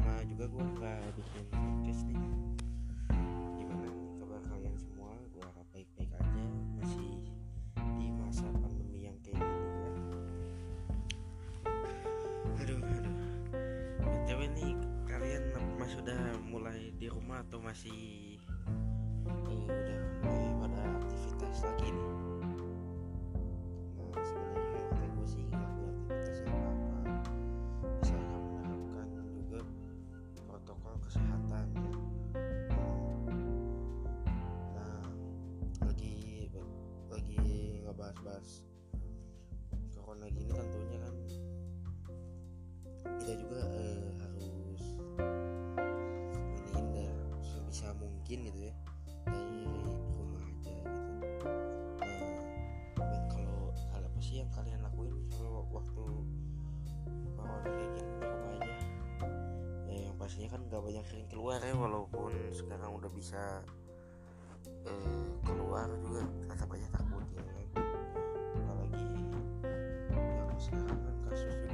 lama juga gue nggak bikin podcast nih. Gimana nih kabar kalian semua? Gue harap baik-baik aja masih di masa pandemi yang kayak gini ya. Aduh aduh. Btw nih kalian apa sudah mulai di rumah atau masih? Udah mulai pada aktivitas lagi mungkin gitu ya dari rumah aja gitu. Nah kalau hal apa sih yang kalian lakuin kalau waktu gini di rumah aja? Ya yang pastinya kan gak banyak sering keluar ya walaupun sekarang udah bisa eh, keluar juga tetap aja takut ya kan. Apalagi yang sekarang kan kasus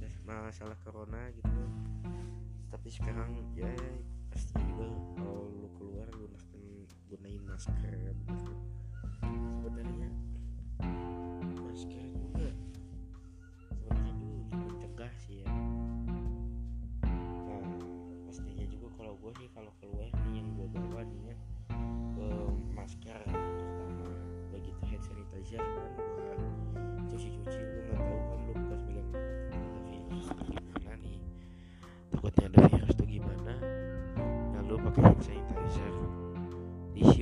memang mau masalah corona gitu. Tapi sekarang ya pasti juga kalau lu keluar gunakan gunain masker sebenarnya masker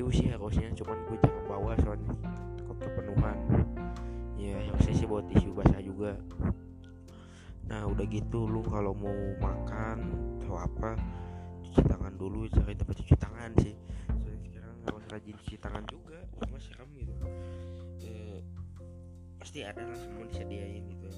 tisu sih harusnya cuman gue jangan bawa soalnya. Takut kepenuhan. Ya harusnya sih bawa tisu basah juga. Nah udah gitu lu kalau mau makan atau apa cuci tangan dulu. Cari tempat cuci tangan sih. Soalnya sekarang harus rajin cuci tangan juga. Cuma serem gitu. Eh, pasti ada lah semua disediain gitu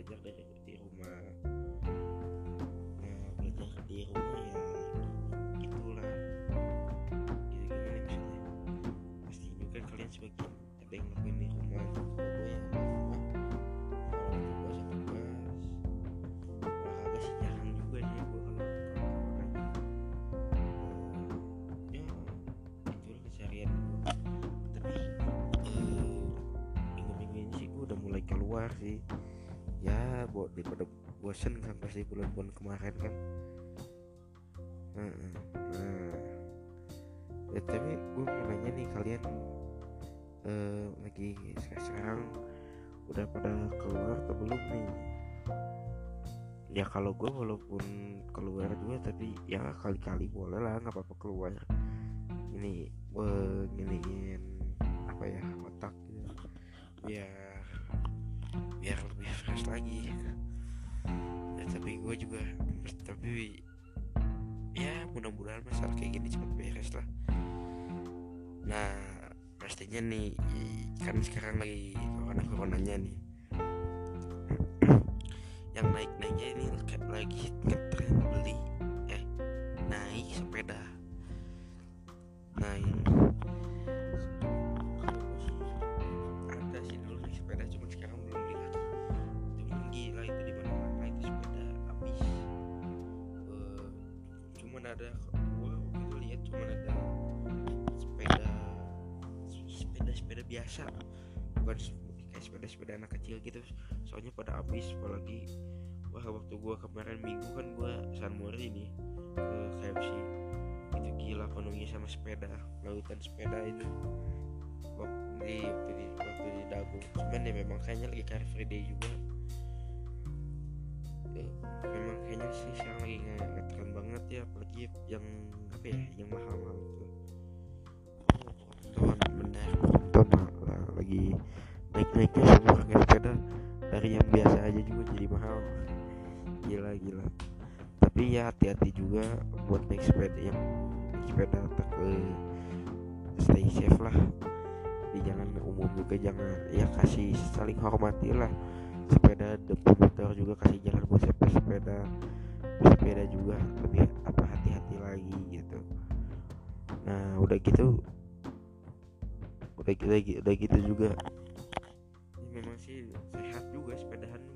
belajar dari di rumah. Nah belajar di rumah ya itulah gitu gimana maksudnya pasti juga kalian sebagian ada yang ngelakuin di rumah gue Eh, ya eh, mulai keluar sih buat daripada bosen kan pasti bulan-bulan kemarin kan. Nah. Ya, tapi gue mau nanya nih kalian eh, lagi se- sekarang udah pada keluar atau belum nih? Ya kalau gue walaupun keluar juga tapi ya kali-kali boleh lah nggak apa-apa keluar. Ini eh, nginiin apa ya otak gitu. Fresh lagi ya tapi gue juga tapi ya mudah-mudahan masalah kayak gini cepat beres lah. Nah pastinya nih kan sekarang lagi corona coronanya nih. Yang naik naiknya ini lagi biasa. Bukan kayak sepeda sepeda anak kecil gitu. Soalnya pada habis apalagi wah waktu gua kemarin minggu kan gua San Mori ini ke KFC. Itu gila penuhnya sama sepeda lautan sepeda itu. Waktu di waktu di, Dago cuman ya memang kayaknya lagi car free day juga. Ya, memang kayaknya sih sekarang lagi ngetren banget ya apalagi yang apa ya yang mahal-mahal tuh lagi naik-naiknya semua harga sepeda dari yang biasa aja juga jadi mahal. Gila gila. Tapi ya hati-hati juga buat naik sepeda yang naik sepeda ke stay safe lah. Di jalan umum juga jangan ya kasih saling hormati lah. Sepeda depan motor juga kasih jalan buat sepeda sepeda sepeda juga. Lebih apa hati-hati lagi gitu. Nah udah gitu udah gitu udah gitu juga. Ini memang sih sehat juga sepedahan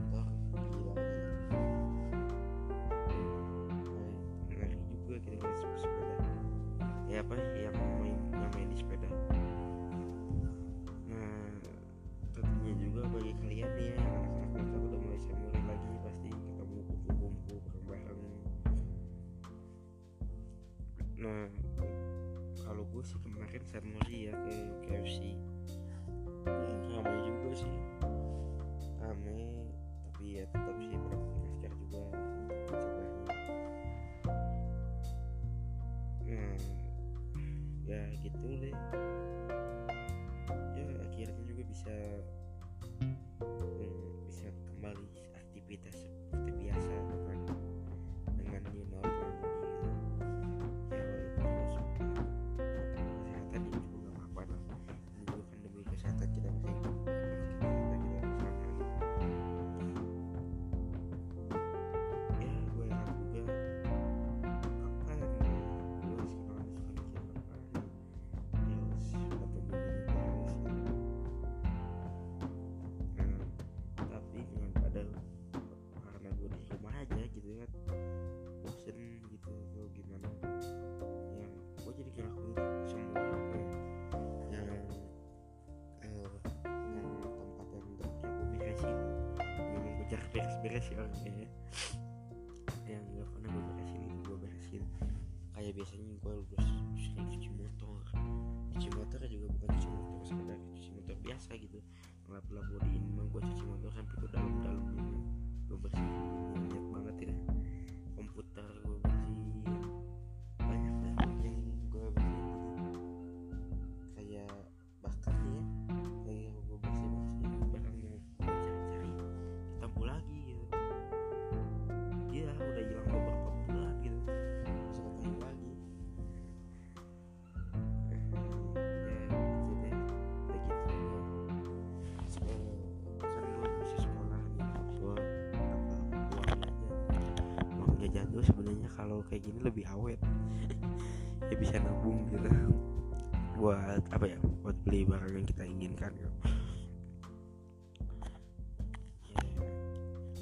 motor gila gila. Ngeri juga gitu ngeliat sepeda. Ya apa yang main yang main di sepeda. Nah tentunya juga bagi kalian ya anak-anak udah mulai samurai lagi pasti ketemu kumpul-kumpul bareng-bareng nah kalau gue sih kemarin Samurai ya ke ya gitu deh. Ya akhirnya juga bisa hmm, bisa kembali memang gue jarang beres-beres ya orangnya ya yang gak pernah gue beresin itu gue beresin kayak biasanya gue harus sering cuci motor. Cuci motor juga bukan cuci motor sekedar cuci motor biasa gitu. Ngelap-lap body ini mah gue cuci motor sampai ke kayak gini lebih awet. Ya bisa nabung gitu. Buat apa ya? Buat beli barang yang kita inginkan gitu. ya.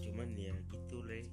Cuman ya gitu leh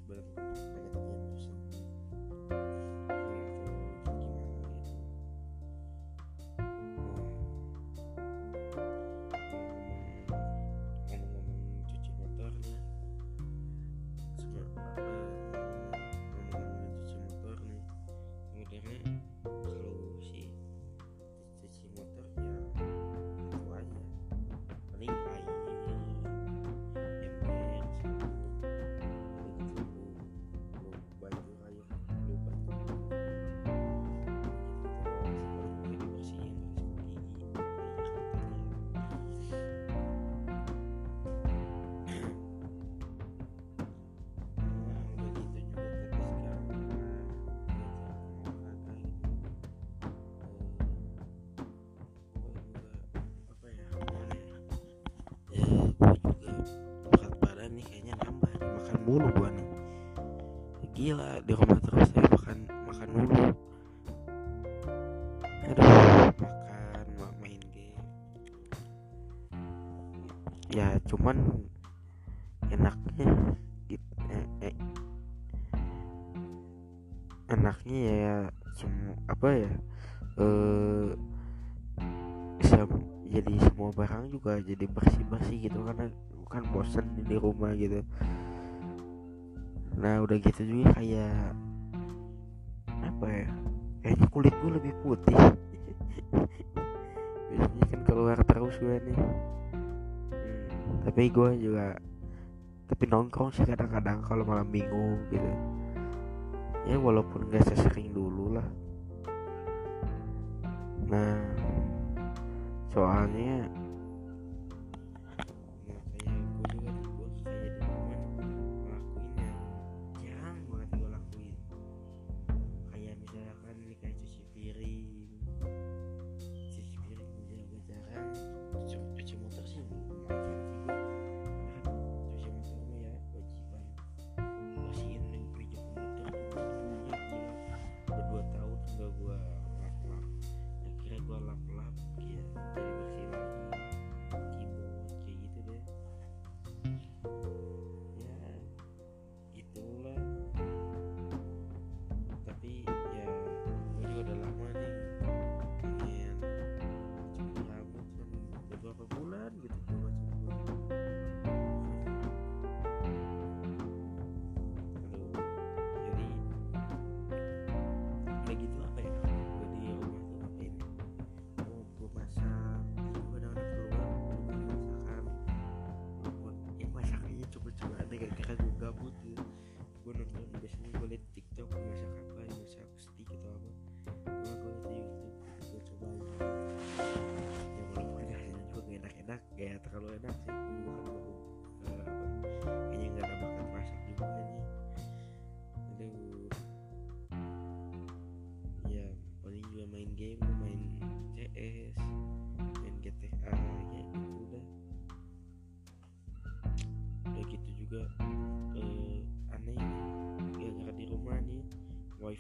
mulu gua nih gila di rumah terus saya makan makan mulu aduh makan main game. Ya cuman enaknya gitu enaknya ya semua apa ya eh bisa jadi semua barang juga jadi bersih bersih gitu karena kan bosen di rumah gitu nah udah gitu juga kayak apa ya kayaknya kulit gue lebih putih. Biasanya kan keluar terus gue nih. Hmm, tapi gue juga tapi nongkrong sih kadang-kadang kalau malam minggu gitu. Ya walaupun gak sesering dulu lah. Nah soalnya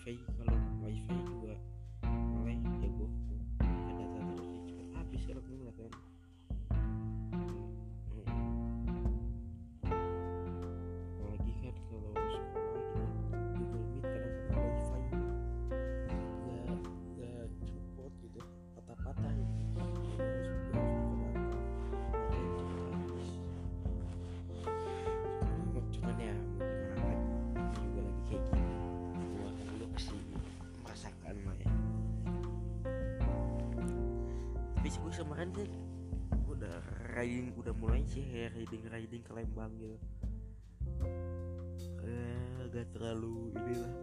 wifi sih. Kemarin kan udah riding udah mulai sih kayak riding riding ke Lembang gitu. Eh, agak terlalu inilah.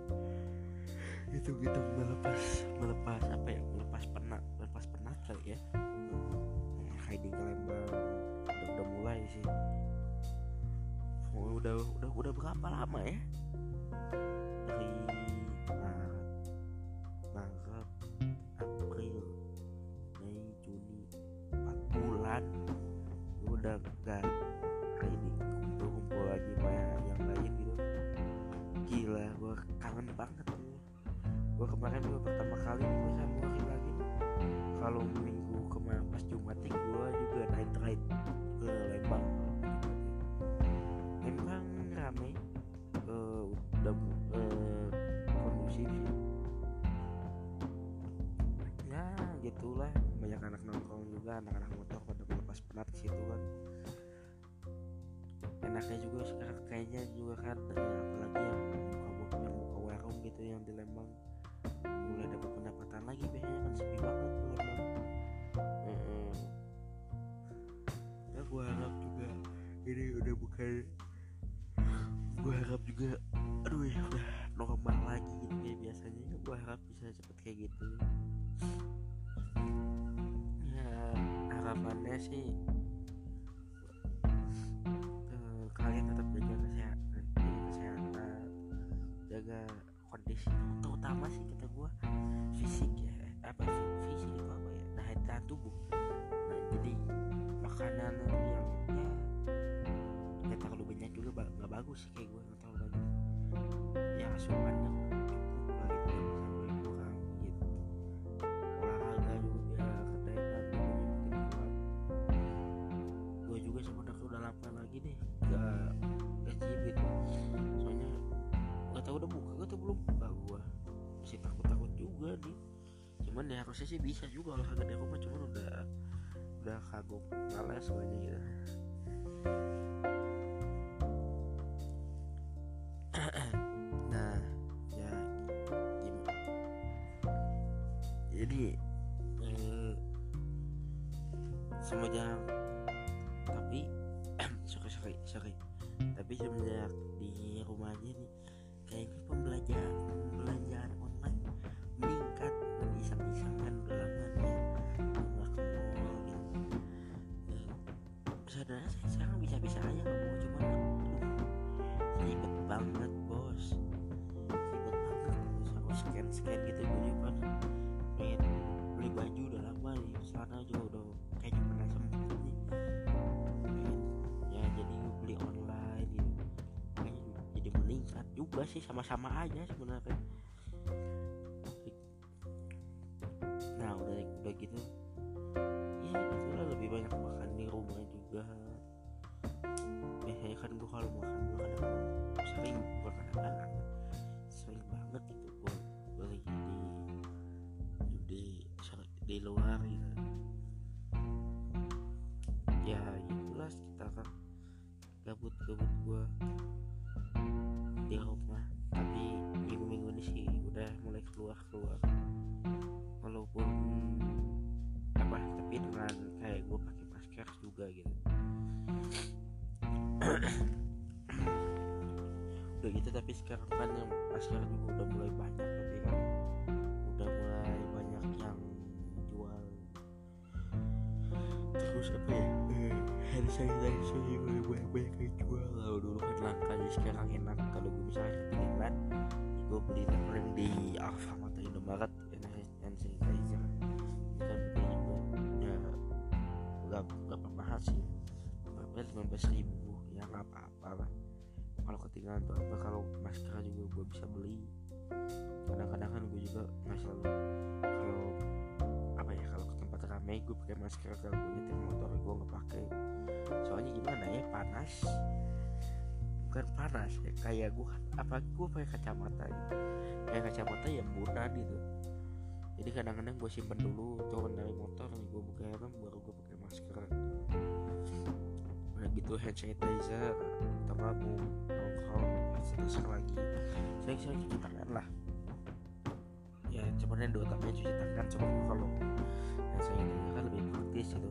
Gitu gitu melepas melepas apa ya? Melepas penat melepas penat kali ya. Riding ke Lembang udah, udah mulai sih. Udah udah udah berapa lama ya ya gitulah banyak anak nongkrong juga anak-anak motor pada melepas penat ke situ kan. Enaknya juga sekarang kayaknya juga kan eh, apalagi yang buka yang buka warung gitu yang di Lembang. Mulai dapat pendapatan lagi biasanya kan sepi banget tuh Lembang. Ya gua harap juga ini udah bukan gue harap juga aduh ya udah normal lagi gitu kayak biasanya. Gue harap bisa cepet kayak gitu. ya harapannya sih eh, kalian tetap jaga kesehatan jaga kesehatan jaga kondisi terutama sih kata gue fisik ya apa fisik itu apa ya daya tahan tubuh. Nah jadi makanan yang ya terlalu banyak juga nggak bagus sih kayak nih cuman ya harusnya sih bisa juga olahraga di rumah cuman udah udah kagum males gue aja gitu saudara saya sekarang bisa-bisa aja ke mall cuman aduh ribet banget bos. Ribet banget terus harus scan scan gitu gue juga kan. Pengen beli baju udah lama nih celana juga udah kayaknya pernah sempet nih pengen ya jadi beli online gitu juga jadi meningkat juga sih sama-sama aja sebenarnya. Nah udah udah gitu ya itulah lebih banyak makan di rumah juga biasanya kan gue kalau makan gue kadang sering gue kadang-kadang sering banget gitu gue beli di di di luar gitu. Ya itulah kita kan gabut-gabut gue tapi sekarang kan yang masker juga udah mulai banyak tapi kan udah mulai banyak yang jual. Terus apa ya? Eh, hand sanitizer juga banyak banyak yang jual. Kalau dulu kan langka jadi sekarang enak. Kalau gue misalnya ketinggalan gue beli paling di Alfamart atau Indomaret hand sanitizer ini kan beli juga. Ya nggak mahal sih. Berapa lima belas ribu ya nggak apa-apa lah kalau ketinggalan tuh apa? Kalau masker juga gue bisa beli. Kadang-kadang kan gue juga nggak selalu kalau apa ya? Kalau ke tempat ramai gue pakai masker kalau gue nyetir motor gue nggak pakai. Soalnya gimana ya? Panas. Bukan panas ya kayak gue apa gue pakai kacamata gitu. kayak kacamata yang bunan gitu. Jadi kadang-kadang gue simpen dulu turun dari motor gue buka helm baru gue pakai masker gitu hand sanitizer nongkrong hand sanitizer lagi. Saya saya cuci tangan lah. Ya yang dua utamanya cuci tangan cuma kalau hand sanitizer kan lebih praktis gitu.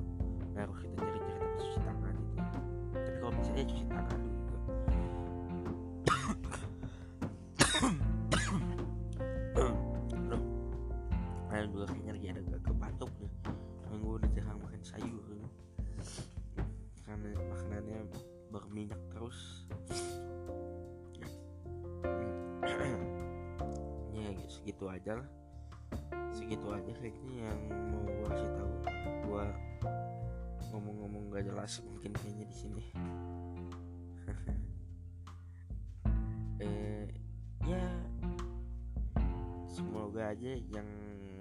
Nggak harus kita cari-cari cuci tangan gitu. Tapi kalau misalnya cuci tangan berminyak terus. Ya. Gitu, segitu aja lah. Segitu aja kayaknya yang mau gue kasih tahu. Gue ngomong-ngomong gak jelas mungkin kayaknya di sini. Eh ya. Semoga aja yang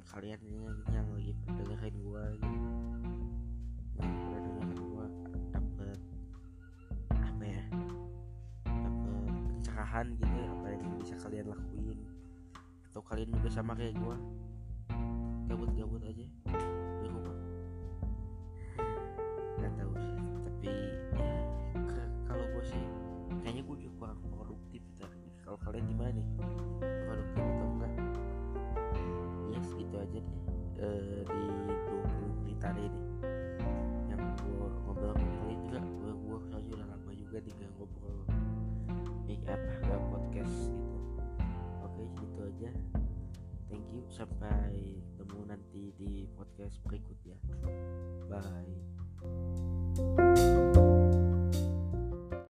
kalian yang, lagi dengerin gua gitu atau kalian juga sama kayak gua podcast berikutnya. Bye